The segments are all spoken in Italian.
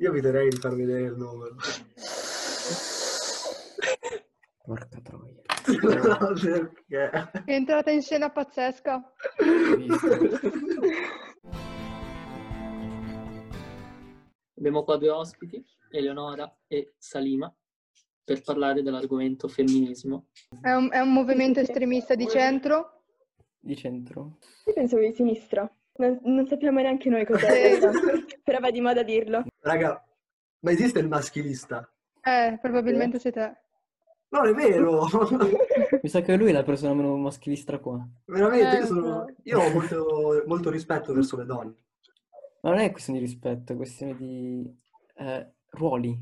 Io eviterei di far vedere il numero. Porca troia. No, perché? È entrata in scena pazzesca. Abbiamo qua due ospiti, Eleonora e Salima, per parlare dell'argomento femminismo. È un, è un movimento estremista di centro. Di centro? Io pensavo di sinistra. Non, non sappiamo neanche noi cos'è, però va di moda dirlo. Raga, ma esiste il maschilista? Eh, probabilmente sei te. Non è vero! Mi sa che lui è la persona meno maschilista qua. Veramente, Eh, io, sono- io ho molto, molto rispetto verso le donne. Ma non è questione di rispetto, è questione di eh, ruoli.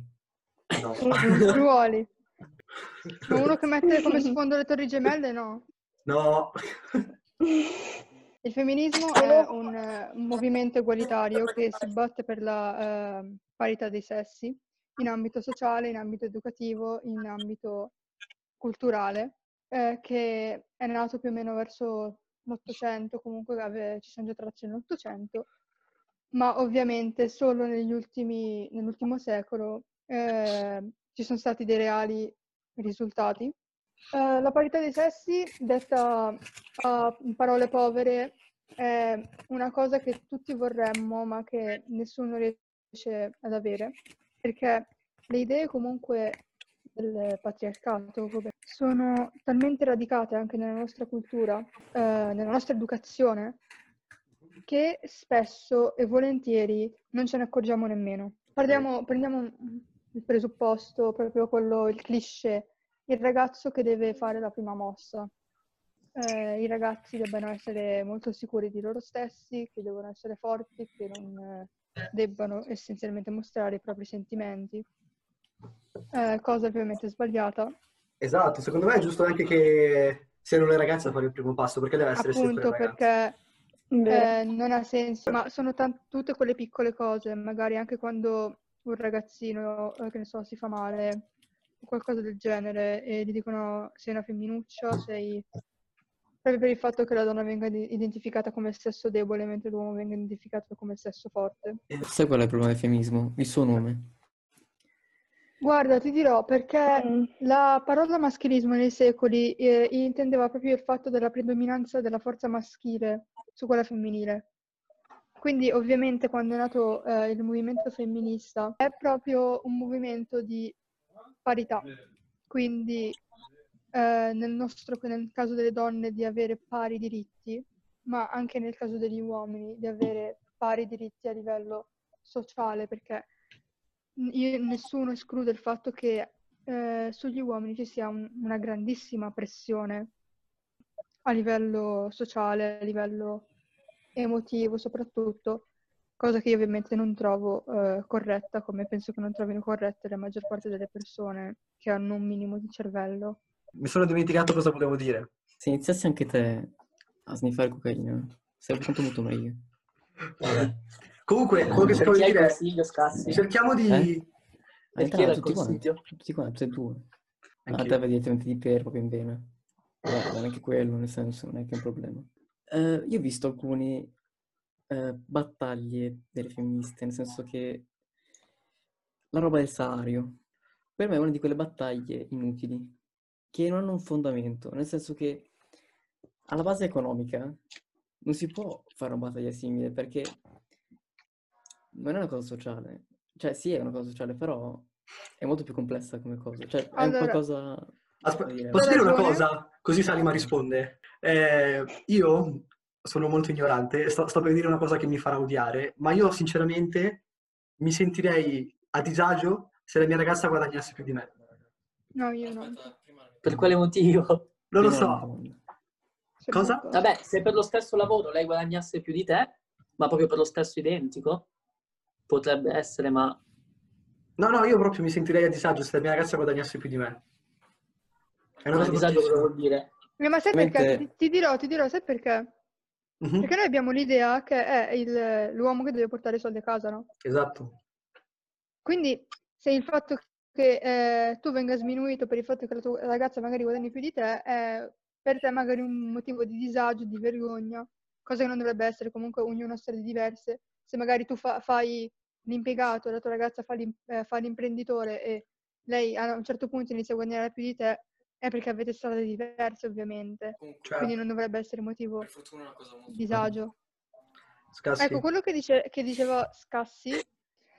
No. Ruoli. Uno che mette come sfondo le torri gemelle, no. No. Il femminismo è un, eh, movimento egualitario che si batte per la eh, parità dei sessi in ambito sociale, in ambito educativo, in ambito culturale, eh, che è nato più o meno verso l'Ottocento, comunque ave- ci sono già tracce nell'Ottocento, ma ovviamente solo negli ultimi, nell'ultimo secolo eh, ci sono stati dei reali risultati. Eh, la parità dei sessi, detta a parole povere, è una cosa che tutti vorremmo, ma che nessuno riesce ad avere, perché le idee comunque del patriarcato sono talmente radicate anche nella nostra cultura, eh, nella nostra educazione, che spesso e volentieri non ce ne accorgiamo nemmeno. Parliamo- prendiamo il presupposto, proprio quello, il cliché, il ragazzo che deve fare la prima mossa. Eh, I ragazzi debbano essere molto sicuri di loro stessi, che devono essere forti, che non eh, debbano essenzialmente mostrare i propri sentimenti. Eh, cosa ovviamente sbagliata, Esatto, secondo me è giusto anche che siano le ragazze a fare il primo passo, perché deve essere sempre appunto le ragazze. perché. Eh, non ha senso, ma sono tan- tutte quelle piccole cose, magari anche quando un ragazzino, eh, che ne so, si fa male qualcosa del genere e gli dicono sei una femminuccia, sei... proprio per il fatto che la donna venga identificata come sesso debole mentre l'uomo venga identificato come sesso forte. Sai qual è il problema del femminismo? Il suo nome. Guarda, ti dirò perché Mm. la parola maschilismo nei secoli eh, intendeva proprio il fatto della predominanza della forza maschile su quella femminile. Quindi ovviamente quando è nato eh, il movimento femminista è proprio un movimento di parità. Quindi eh, nel nostro, nel caso delle donne di avere pari diritti, ma anche nel caso degli uomini di avere pari diritti a livello sociale, perché io- nessuno esclude il fatto che eh, sugli uomini ci sia un- una grandissima pressione a livello sociale, a livello emotivo soprattutto, cosa che io ovviamente non trovo eh, corretta, come penso che non trovino corrette la maggior parte delle persone che hanno un minimo di cervello. Mi sono dimenticato cosa volevo dire. Se iniziassi anche te a sniffare cocaina, sarebbe tanto molto meglio. Vabbè. Comunque, quello che hai dire è consiglio, Scassi? cerchiamo di... Eh? Per In chi era tutti quanti, tutti quanti, tutti e due. A Anch'io. te va direttamente di per, proprio in bene. Guarda, neanche quello, nel senso, non è che è un problema. Eh, io ho visto alcune eh, battaglie delle femministe, nel senso che la roba del salario, per me è una di quelle battaglie inutili, che non hanno un fondamento, nel senso che alla base economica non si può fare una battaglia simile, perché non è una cosa sociale. Cioè, sì, è una cosa sociale, però è molto più complessa come cosa. Cioè, è un Allora- qualcosa... Dire, posso dire una cosa? Così Salima risponde. Eh, io sono molto ignorante, sto, sto per dire una cosa che mi farà odiare, ma io sinceramente mi sentirei a disagio se la mia ragazza guadagnasse più di me. No, io no. Per quale motivo? Non lo so. Sono Cosa? Vabbè, se per lo stesso lavoro lei guadagnasse più di te, ma proprio per lo stesso identico, potrebbe essere, ma No, no, io proprio mi sentirei a disagio se la mia ragazza guadagnasse più di me. È una cosa disagio cosa vuol dire? Ma sai perché? Ti, ti dirò, ti dirò, sai perché? Mhm, Perché noi abbiamo l'idea che è il- l'uomo che deve portare i soldi a casa, no? Esatto. Quindi se il fatto che eh, tu venga sminuito per il fatto che la tua ragazza magari guadagni più di te è per te magari un motivo di disagio, di vergogna, cosa che non dovrebbe essere, comunque ognuno ha storie diverse. Se magari tu fa- fai l'impiegato, la tua ragazza fa, l'im- eh, fa l'imprenditore e lei a un certo punto inizia a guadagnare più di te, è perché avete strade diverse ovviamente, Comunque, quindi non dovrebbe essere motivo per fortuna è una cosa molto disagio. Scassi. Ecco, quello che, dice- che diceva Scassi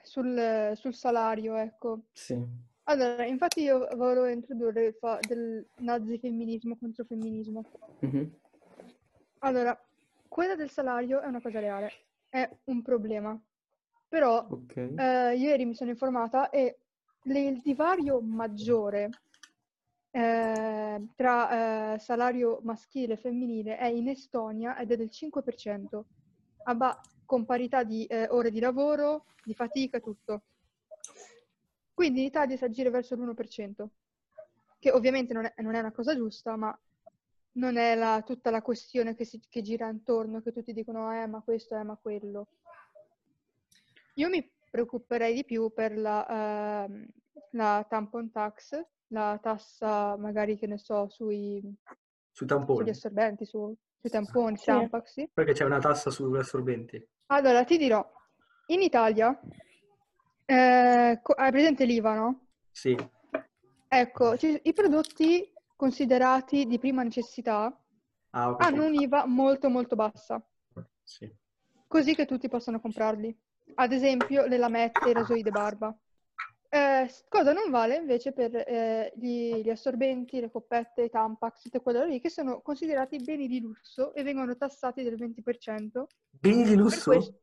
sul, sul salario, ecco. Sì. Allora, infatti io volevo introdurre il fa- del nazifemminismo contro femminismo. Mhm. Allora, quella del salario è una cosa reale, è un problema. Però Ok. eh, ieri mi sono informata e le- il divario maggiore eh, tra eh, salario maschile e femminile è in Estonia ed è del 5%, a ba- con parità di eh, ore di lavoro, di fatica e tutto. Quindi in Italia si aggira verso l'1%, che ovviamente non è, non è una cosa giusta, ma non è la- tutta la questione che, si- che gira intorno, che tutti dicono, eh, ma questo, eh, ma quello. Io mi preoccuperei di più per la, ehm, la tampon tax, la tassa magari, che ne so, sui, Sui sugli tamponi. assorbenti, su- sui tamponi, Sì. Tampax, sì. Perché c'è una tassa sugli assorbenti. Allora, ti dirò, in Italia, eh, co- hai presente l'IVA, no? Sì. Ecco, ci- i prodotti considerati di prima necessità Ah, ok. hanno un'IVA molto molto bassa, Sì. così che tutti possano comprarli. Ad esempio, le lamette, i rasoi di barba. Eh, cosa non vale invece per eh, gli, gli assorbenti, le coppette, i Tampax, tutte quelle lì che sono considerati beni di lusso e vengono tassati del 20%. Beni di Per lusso? questo-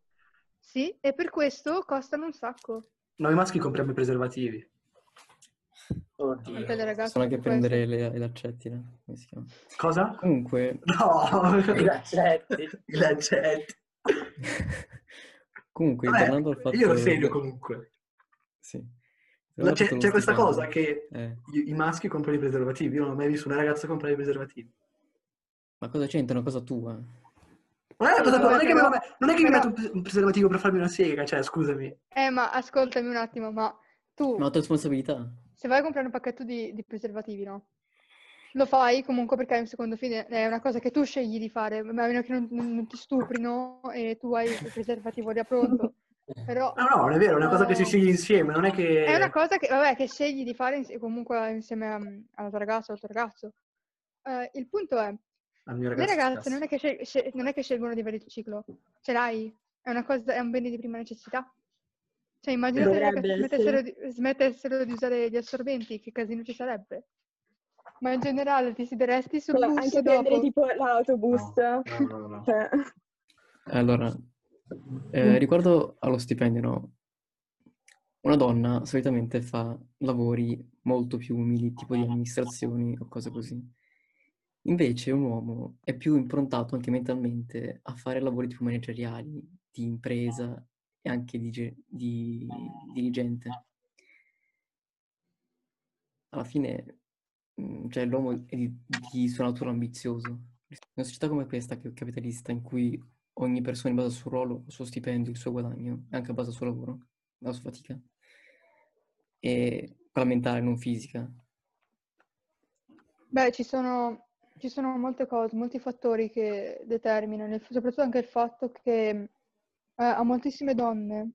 Sì, e per questo costano un sacco. Noi maschi compriamo i preservativi. Oddio. Anche le ragazze. Sono anche prendere le, le lancette, no? Come si chiama? Cosa? Comunque, No! I laccetti. I lancetti. comunque Vabbè, tornando al fatto... io lo segno comunque. Sì. La- Tornando al C'è, c'è questa cosa che Eh, i, i maschi comprano i preservativi. Io non ho mai visto una ragazza comprare i preservativi. ma cosa c'entra? È una cosa tua. Non è, una cosa- non è che, però- mi, non è che mi però- metto un pres- un preservativo per farmi una sega, cioè, scusami. Eh, ma ascoltami un attimo, ma tu, tua responsabilità. se vai a comprare un pacchetto di, di preservativi, no? Lo fai comunque perché hai un secondo fine, è una cosa che tu scegli di fare, a meno che non, non- non ti stuprino e tu hai il preservativo già pronto. Però No, no, non è vero, è una cosa che si sceglie insieme, non è che... è una cosa che, vabbè, che scegli di fare insi- comunque insieme a- alla tua ragazza o al tuo ragazzo. Eh, il punto è, le ragazze non è, che scel- scel- non è che scelgono di avere il ciclo, ce l'hai, è una cosa, è un bene di prima necessità. Cioè, immaginate Dovrebbe ragazze smettessero di, smettessero di usare gli assorbenti, che casino ci sarebbe. Ma in generale ti sideresti sul Cioè, bus anche dopo. prendere tipo l'autobus. No, no, no, no. Cioè, Allora, eh, riguardo allo stipendio, no? Una donna solitamente fa lavori molto più umili, tipo di amministrazioni o cose così. Invece un uomo è più improntato anche mentalmente a fare lavori tipo manageriali, di impresa e anche di, ge- di dirigente. Alla fine, mm, cioè, l'uomo è di, di sua natura ambizioso. In una società come questa, che è capitalista, in cui ogni persona in base al suo ruolo, al suo stipendio, il suo guadagno, anche in base al suo lavoro, alla sua fatica, e mentale, non fisica. Beh, ci sono, ci sono molte cose, molti fattori che determinano, il- soprattutto anche il fatto che eh, a moltissime donne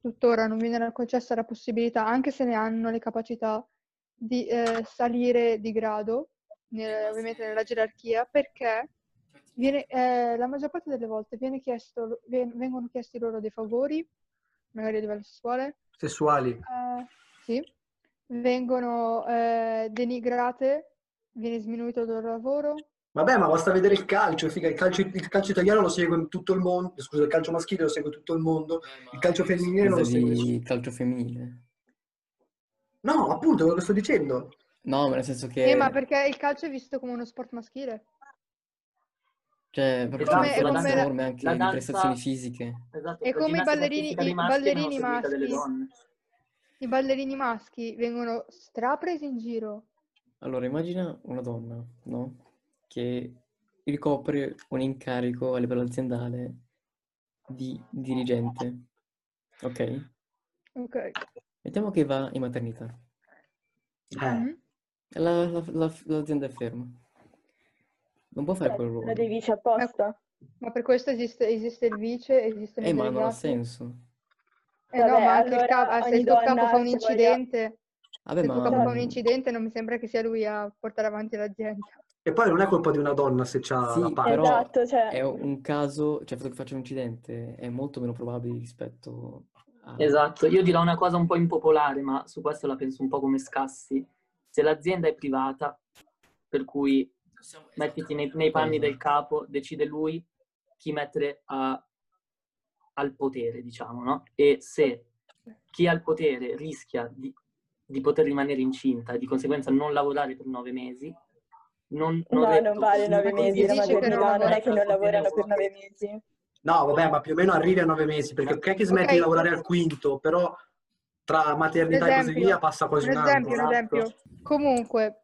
tuttora non viene concessa la possibilità, anche se ne hanno le capacità, di eh, salire di grado, nel- ovviamente nella gerarchia, perché viene, eh, la maggior parte delle volte viene chiesto, ven- vengono chiesti loro dei favori, magari a livello sessuale, Sessuali. eh, sì, vengono eh, denigrate, viene sminuito il loro lavoro. Vabbè, ma basta vedere il calcio, figa, il calcio, il calcio italiano lo segue in tutto il mondo, scusa, il calcio maschile lo segue tutto il mondo, il calcio femminile non lo segue il calcio femminile. No, appunto, quello che sto dicendo. No, ma nel senso che... Eh, ma perché il calcio è visto come uno sport maschile? Cioè, per Esatto, la le danza- norme anche di danza- prestazioni fisiche. Esatto, È come i ballerini- i ballerini maschi. I ballerini maschi vengono strapresi in giro. Allora, immagina una donna, no? Che ricopre un incarico a livello aziendale di dirigente, ok? Ok. Mettiamo che va in maternità. Eh, Mhm. e la- la- la- l'azienda è ferma. Non può fare quel la ruolo. devi dice apposta. Ma per questo esiste, esiste il vice, esistono Eh, i ma non ha senso. Eh no, Vabbè, ma anche il allora capo, ah, se il tuo capo fa un incidente, Vabbè, se il tuo ma capo fa un incidente non mi sembra che sia lui a portare avanti l'azienda. E poi non è colpa di una donna se c'ha Sì, la però Esatto, cioè- è un caso, cioè il fatto che faccia un incidente è molto meno probabile rispetto a... Esatto, io dirò una cosa un po' impopolare, ma su questo la penso un po' come Scassi. Se l'azienda è privata, per cui mettiti nei, nei panni del capo, decide lui chi mettere a- al potere, diciamo, no? E se chi ha il potere rischia di, di poter rimanere incinta e di conseguenza non lavorare per nove mesi, non, non No, non vale nove mesi la dice che non maternità, non è che non lavora. lavorano per nove mesi. No, vabbè, ma più o meno arrivi a nove mesi, perché ok che smetti Ok. di lavorare al quinto, però tra maternità e così esempio, via passa quasi Un un, esempio, un anno. esempio. Comunque,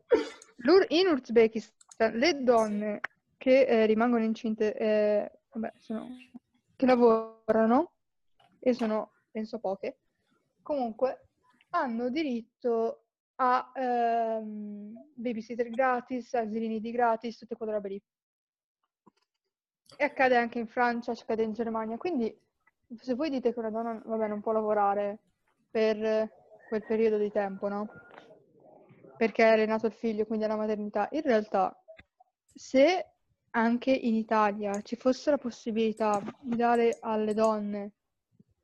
l'Ur- in Uzbekistan le donne che eh, rimangono incinte, eh, vabbè, sono- che lavorano, e sono, penso, poche, comunque hanno diritto a ehm, babysitter gratis, asilini di gratis, tutte quelle robe lì. E accade anche in Francia, accade in Germania. Quindi, se voi dite che una donna, vabbè, non può lavorare per quel periodo di tempo, no? Perché è nato il figlio, quindi alla maternità. In realtà, se anche in Italia ci fosse la possibilità di dare alle donne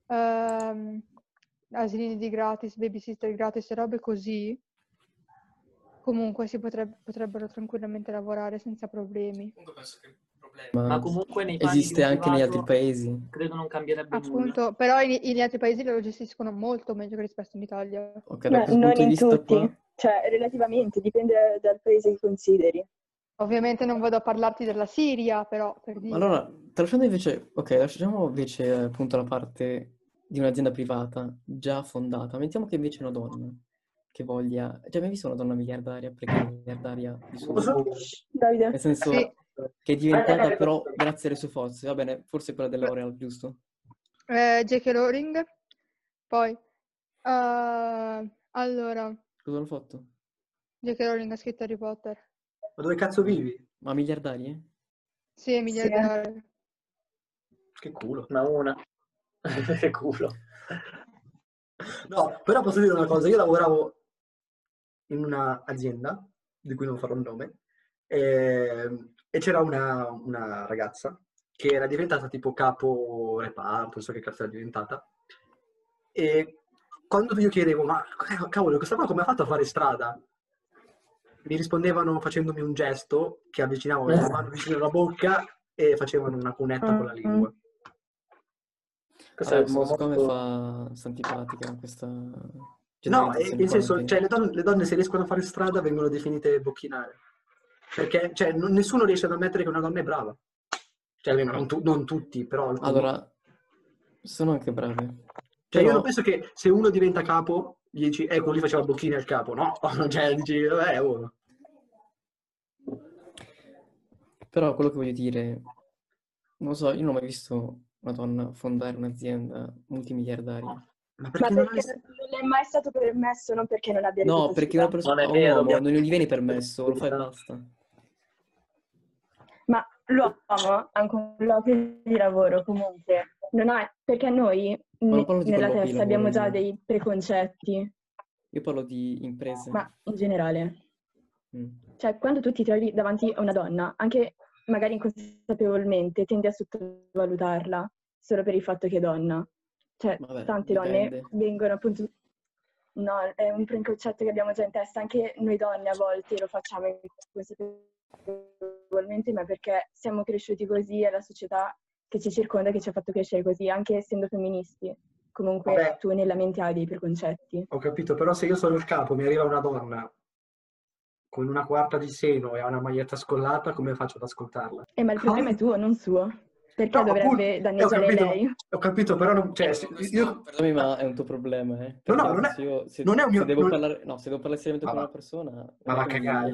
ehm, asilini di gratis, babysitter gratis e robe così, comunque si potrebbe- potrebbero tranquillamente lavorare senza problemi. Comunque penso che il Ma problema comunque nei esiste anche negli altri paesi. credo non cambierebbe nulla. Appunto, però in- negli altri paesi lo gestiscono molto meglio che rispetto in Italia. Ok, da Ma questo non in tutti, qua... cioè relativamente, dipende dal paese che consideri. Ovviamente non vado a parlarti della Siria, però per dire. Allora, tralasciando invece, ok, lasciamo invece appunto la parte di un'azienda privata già fondata. Mettiamo che invece una donna che voglia... Cioè, mai visto una donna miliardaria, perché miliardaria di suo? Davide? Nel senso Sì. che è diventata però grazie alle sue forze. Va bene, forse quella dell'Oreal, giusto? Eh, J.K. Rowling, poi eh, allora Cosa hanno fatto? J.K. Rowling ha scritto Harry Potter. Ma dove cazzo vivi? Ma miliardarie? Sì, è miliardario. Che culo. Ma una. che culo. No, però posso dire una cosa, io lavoravo in un'azienda, di cui non farò il nome, e, e c'era una, una ragazza che era diventata tipo capo reparto, non so che cazzo era diventata, e quando io chiedevo, ma eh, cavolo, questa qua come ha fatto a fare strada? Mi rispondevano facendomi un gesto che avvicinavo la mano vicino alla bocca e facevano una cunetta con la lingua. Questo Vabbè, è molto- fa sta antipatica questa No, eh, nel senso, cioè, le, donne, le donne se riescono a fare strada vengono definite bocchinare. Perché cioè, non- nessuno riesce ad ammettere che una donna è brava. Cioè, almeno non, tu- non tutti, però... alcuni. Allora, sono anche brave. Cioè, io Però- non penso che se uno diventa capo, gli dici, ecco, lì faceva bocchine al capo, no? Cioè, dici, vabbè, oh. Però quello che voglio dire, non so, io non ho mai visto una donna fondare un'azienda multimiliardaria. Ma Ma perché non perché è... non è mai stato permesso, non perché non abbia No, perché una persona, Non vero, uomo non gli viene permesso, lo fa e basta. Ma l'uomo ha un colloquio di lavoro comunque, non ha, perché noi nella testa abbiamo lavoro, già dei preconcetti, Io parlo di imprese. ma in generale. Mm. Cioè, quando tu ti trovi davanti a una donna, anche magari inconsapevolmente, tendi a sottovalutarla solo per il fatto che è donna. Cioè, Vabbè, tante dipende. donne vengono appunto... No, è un preconcetto che abbiamo già in testa, anche noi donne a volte lo facciamo inconsapevolmente, ma perché siamo cresciuti così, è la società che ci circonda che ci ha fatto crescere così, anche essendo femministi. Comunque Vabbè. tu nella mente hai dei preconcetti. Ho capito, però se io sono il capo, mi arriva una donna con una quarta di seno e ha una maglietta scollata, come faccio ad ascoltarla? Eh, ma il problema è tuo, non suo. Perché No, dovrebbe appunto, eh, ho danneggiare capito, lei? Ho capito, però non, cioè, se- Questo, io, perdonami, ma è un tuo problema, eh. No, no, non è- se io- se- non è un mio- se devo non- parlare, no, se devo parlare seriamente con una persona, ma va a cagare.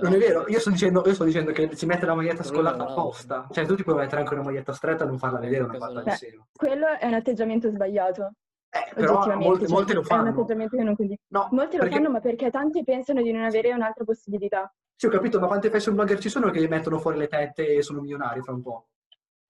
Non è vero, io sto dicendo, io sto dicendo che si mette la maglietta problema scollata apposta. Cioè, tu ti puoi mettere anche una maglietta stretta e non farla vedere una no. di seno. Quello è un atteggiamento sbagliato, Eh, però molte, cioè, molte lo È un fanno. atteggiamento che non condivido. No, Molti lo perché- fanno, ma perché tanti pensano di non avere un'altra possibilità. Sì, ho capito, ma quante fashion blogger ci sono che mettono fuori le tette e sono milionari fra un po'?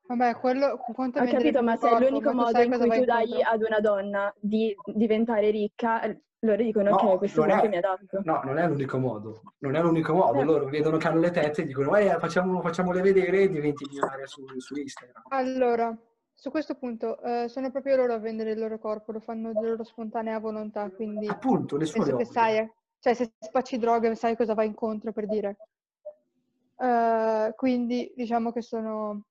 Vabbè, quello quanto Ho capito, ma se è l'unico modo in cui tu dai ad una donna di diventare ricca, loro dicono No, ok, questo è non quello è- che mi adatto. No, non è l'unico modo. Non è l'unico modo. Eh. Loro vedono che hanno le tette e dicono, eh, facciamo, facciamole vedere e diventi milionaria su, su Instagram. Allora, su questo punto, eh, sono proprio loro a vendere il loro corpo, lo fanno di loro spontanea volontà, quindi Appunto, nessuno penso le che sai, eh, cioè se spacci droghe sai cosa vai incontro per dire. Eh, quindi diciamo che sono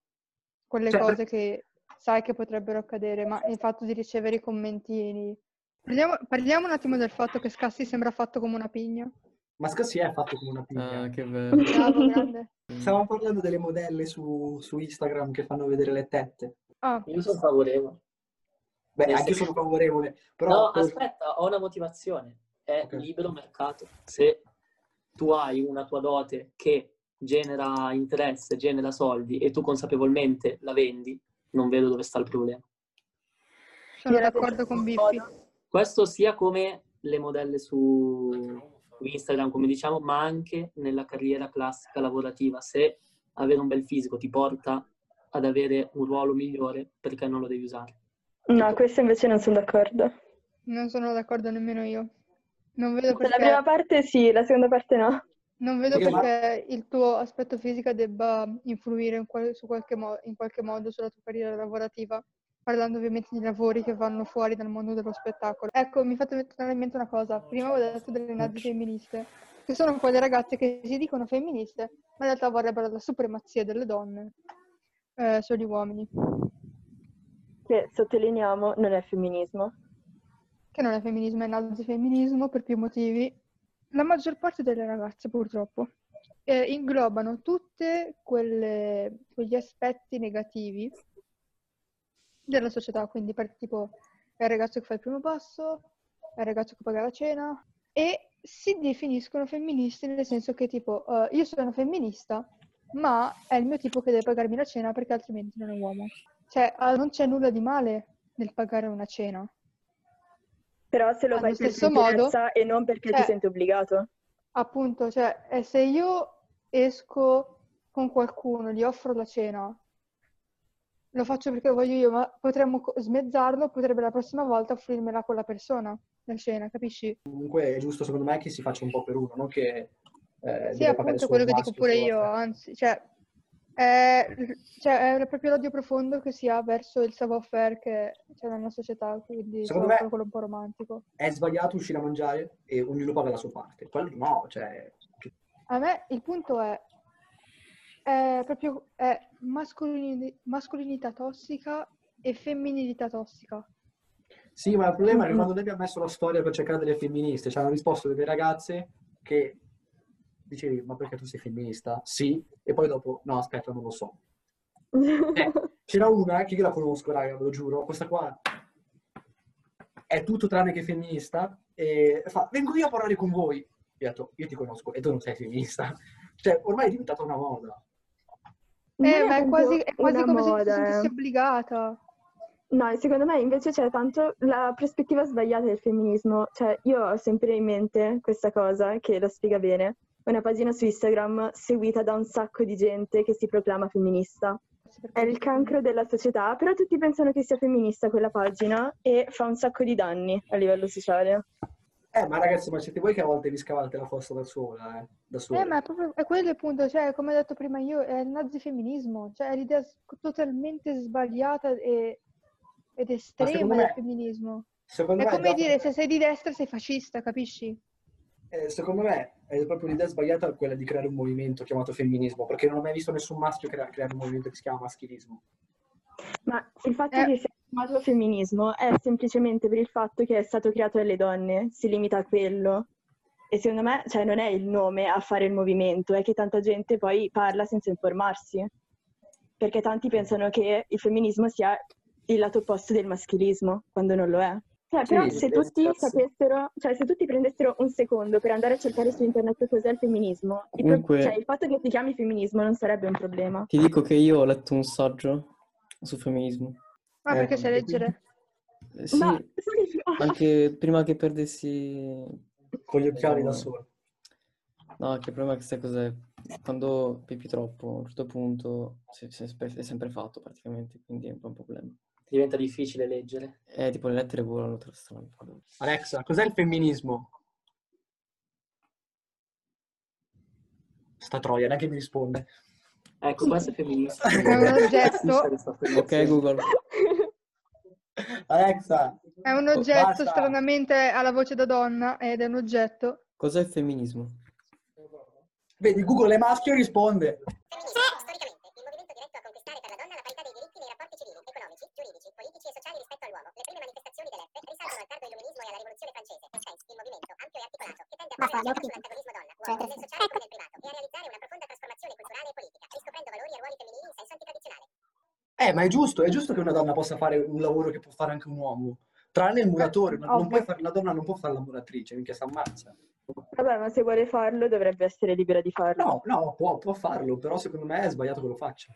quelle Cioè, cose che sai che potrebbero accadere, ma il fatto di ricevere i commentini. Parliamo, parliamo un attimo del fatto che Scassi sembra fatto come una pigna. Ma Scassi è fatto come una pigna. Ah, che bello. Bravo, grande. Stavamo parlando delle modelle su, su Instagram che fanno vedere le tette. Ah, Io sono favorevole. Beh, Nel anche io sono favorevole, però... No, per- aspetta, ho una motivazione. È Ok. libero mercato. Se tu hai una tua dote che genera interesse, genera soldi e tu consapevolmente la vendi, non vedo dove sta il problema. sono la d'accordo con Biffi. Questo sia come le modelle su Instagram, come diciamo, ma anche nella carriera classica lavorativa. Se avere un bel fisico ti porta ad avere un ruolo migliore, perché non lo devi usare? No, questo invece non sono d'accordo. Non sono d'accordo nemmeno io. Non vedo La perché, prima parte sì, la seconda parte no. Non vedo Perché ma- perché il tuo aspetto fisico debba influire in, qual- su qualche mo- in qualche modo sulla tua carriera lavorativa, parlando ovviamente di lavori che vanno fuori dal mondo dello spettacolo. Ecco, mi fate tornare in mente una cosa. Prima avevo detto delle nazi femministe, che sono quelle ragazze che si dicono femministe, ma in realtà vorrebbero la supremazia delle donne eh, sugli uomini, Che sottolineiamo non è femminismo. che non è femminismo, è nazifemminismo per più motivi. La maggior parte delle ragazze, purtroppo, eh, inglobano tutti quegli aspetti negativi della società, quindi per tipo è il ragazzo che fa il primo passo, è il ragazzo che paga la cena e si definiscono femministi nel senso che tipo eh, io sono femminista, ma è il mio tipo che deve pagarmi la cena perché altrimenti non è uomo. Cioè, ah, non c'è nulla di male nel pagare una cena. Però se lo fai per stesso modo, e non perché ti cioè, senti obbligato. Appunto, cioè, se io esco con qualcuno, gli offro la cena, lo faccio perché voglio io, ma potremmo smezzarlo, potrebbe la prossima volta offrirmela con la persona, la cena, capisci? Comunque è giusto secondo me che si faccia un po' per uno, non che eh, Sì, appunto, quello che dico pure io, anzi, cioè, è, cioè, è proprio l'odio profondo che si ha verso il savoir-faire che c'è nella società, quindi Secondo me- quello un po' romantico. È sbagliato uscire a mangiare e ognuno paga la sua parte. Quello no, cioè... A me il punto è, è proprio è mascolini- mascolinità tossica e femminilità tossica. Sì, ma il problema è che quando noi abbiamo messo la storia per cercare delle femministe, ci hanno risposto delle ragazze che dicevi, ma perché tu sei femminista? Sì, e poi dopo, no, aspetta, non lo so. Eh, c'era una che io la conosco, raga, ve lo giuro, questa qua è tutto tranne che femminista e fa, vengo io a parlare con voi. Io ho detto, io ti conosco e tu non sei femminista. Cioè, ormai è diventata una moda. Eh, è ma è quasi, è quasi una come se ti moda, sentissi eh. obbligata. No, secondo me invece c'è tanto la prospettiva sbagliata del femminismo. Cioè, io ho sempre in mente questa cosa che lo spiega bene. Una pagina su Instagram seguita da un sacco di gente che si proclama femminista. È il cancro della società, però tutti pensano che sia femminista quella pagina e fa un sacco di danni a livello sociale. Eh, ma ragazzi, ma siete voi che a volte vi scavate la fossa da sola, eh? Da soli. Eh, ma è proprio è quello il punto, cioè, come ho detto prima io, è il nazifemminismo, cioè è l'idea totalmente sbagliata e, ed estrema del me- femminismo. Secondo È me come già- dire se sei di destra sei fascista, capisci? Eh, secondo me è proprio l'idea sbagliata quella di creare un movimento chiamato femminismo, perché non ho mai visto nessun maschio crea- creare un movimento che si chiama maschilismo. Ma il fatto Eh. che sia chiamato femminismo è semplicemente per il fatto che è stato creato dalle donne, si limita a quello. E secondo me, cioè, non è il nome a fare il movimento, è che tanta gente poi parla senza informarsi. Perché tanti pensano che il femminismo sia il lato opposto del maschilismo, quando non lo è. Cioè, Sì, però se tutti cazzo. sapessero, cioè se tutti prendessero un secondo per andare a cercare su internet cos'è il femminismo, il, pro- Comunque- cioè, il fatto che si chiami femminismo non sarebbe un problema. Ti dico che io ho letto un saggio sul femminismo. Ma Eh, perché sai leggere? Eh, sì, Ma anche prima che perdessi... Con gli occhiali da solo. No, che il problema è che sai cos'è? quando pepi troppo, a un certo punto si- si è, spe- è sempre fatto praticamente, quindi è un po' un problema. Diventa difficile leggere. Eh, tipo le lettere volano tra strano. Alexa, cos'è il femminismo? Sta troia, neanche mi risponde. Ecco, questo è femminista. È un oggetto, Ok, Google. Alexa, è un oggetto Basta. stranamente alla voce da donna ed è un oggetto. Cos'è il femminismo? vedi, Google è maschio e risponde. Femminismo è storicamente il movimento diretto a conquistare per la donna la parità dei diritti nei rapporti civili, economici, giuridici, politici e sociali rispetto all'uomo. Le prime manifestazioni dell'EFE risalgono al tardo illuminismo e alla rivoluzione francese, nel senso il movimento ampio e articolato sull'antagonismo donna-uomo nel sociale come nel privato e a realizzare una profonda trasformazione culturale e politica, riscoprendo valori e ruoli femminili in senso antitradizionale. Eh, ma è giusto, è giusto che una donna possa fare un lavoro che può fare anche un uomo. Tranne il muratore, non- non puoi fare, la donna non può fare la muratrice, minchia si ammazza. Vabbè, ma se vuole farlo dovrebbe essere libera di farlo. No, no, può, può farlo, però secondo me è sbagliato che lo faccia.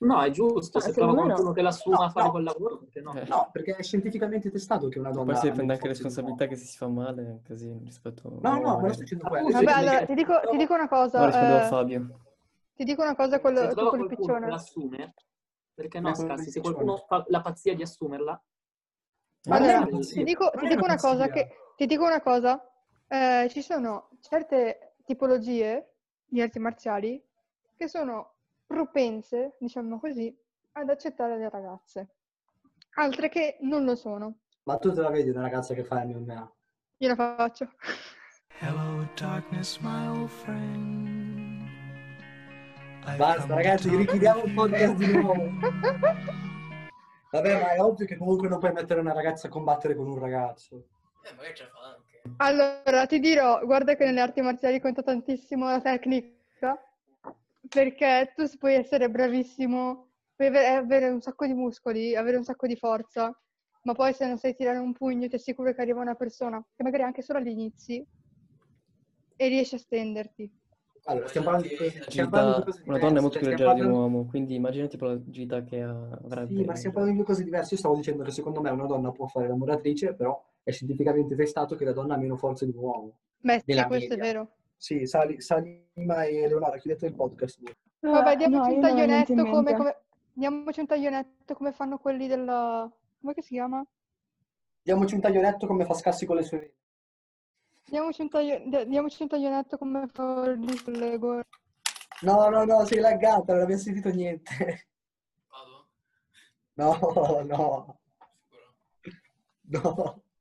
No, è giusto, Ah, se secondo trova me no. qualcuno che l'assuma No, a fare no. quel lavoro, perché no? Eh. No, perché è scientificamente testato che una donna... Poi si prende anche responsabilità che se si fa male è un casino rispetto. No, no, ma non magari. sto dicendo quello. Appunto, sto Vabbè, allora ti dico, ti dico una cosa. No, rispondevo a eh, Fabio. ti dico una cosa con, Se lo- qualcuno che piccione. l'assume, perché no, scassi? Se qualcuno fa la pazzia di assumerla, Allora, ti dico, ti dico una cosa che ti dico una cosa. eh, ci sono certe tipologie di arti marziali che sono propense, diciamo così, ad accettare le ragazze. Altre che non lo sono. Ma tu te la vedi una ragazza che fa MMA? Io la faccio. Hello, darkness, my old friend. I've Basta ragazzi, richiudiamo il podcast di nuovo. Vabbè, ma è ovvio che comunque non puoi mettere una ragazza a combattere con un ragazzo. Eh, magari ce la fa anche. Allora, ti dirò, guarda che nelle arti marziali conta tantissimo la tecnica, perché tu puoi essere bravissimo, puoi ave- avere un sacco di muscoli, avere un sacco di forza, ma poi se non sai tirare un pugno ti assicuro che arriva una persona, che magari anche solo agli inizi, e riesce a stenderti. Allora, stiamo parlando di cose, stiamo Agilità- parlando di cose una donna è molto più leggera di un uomo, quindi immaginati tipo l'agilità che ha- avrebbe. Sì, ma stiamo parlando di due cose diverse. Io stavo dicendo che secondo me una donna può fare la muratrice, però è scientificamente testato che la donna ha meno forze di un uomo. Beh, sì, questo è media. vero. Sì, Sali- Salima e Leonora, chiudete il podcast. Vabbè, Eh, diamoci no, un taglionetto come, come- diamoci un taglionetto come fanno quelli della... come che si chiama? Diamoci un taglionetto come fa Scassi con le sue vene. Diamoci un, taglio- di- diamoci un taglionetto come fa lì sulle gore. No, no, no, sei laggata, non abbiamo sentito niente. Vado? No, no, Sicuro? no.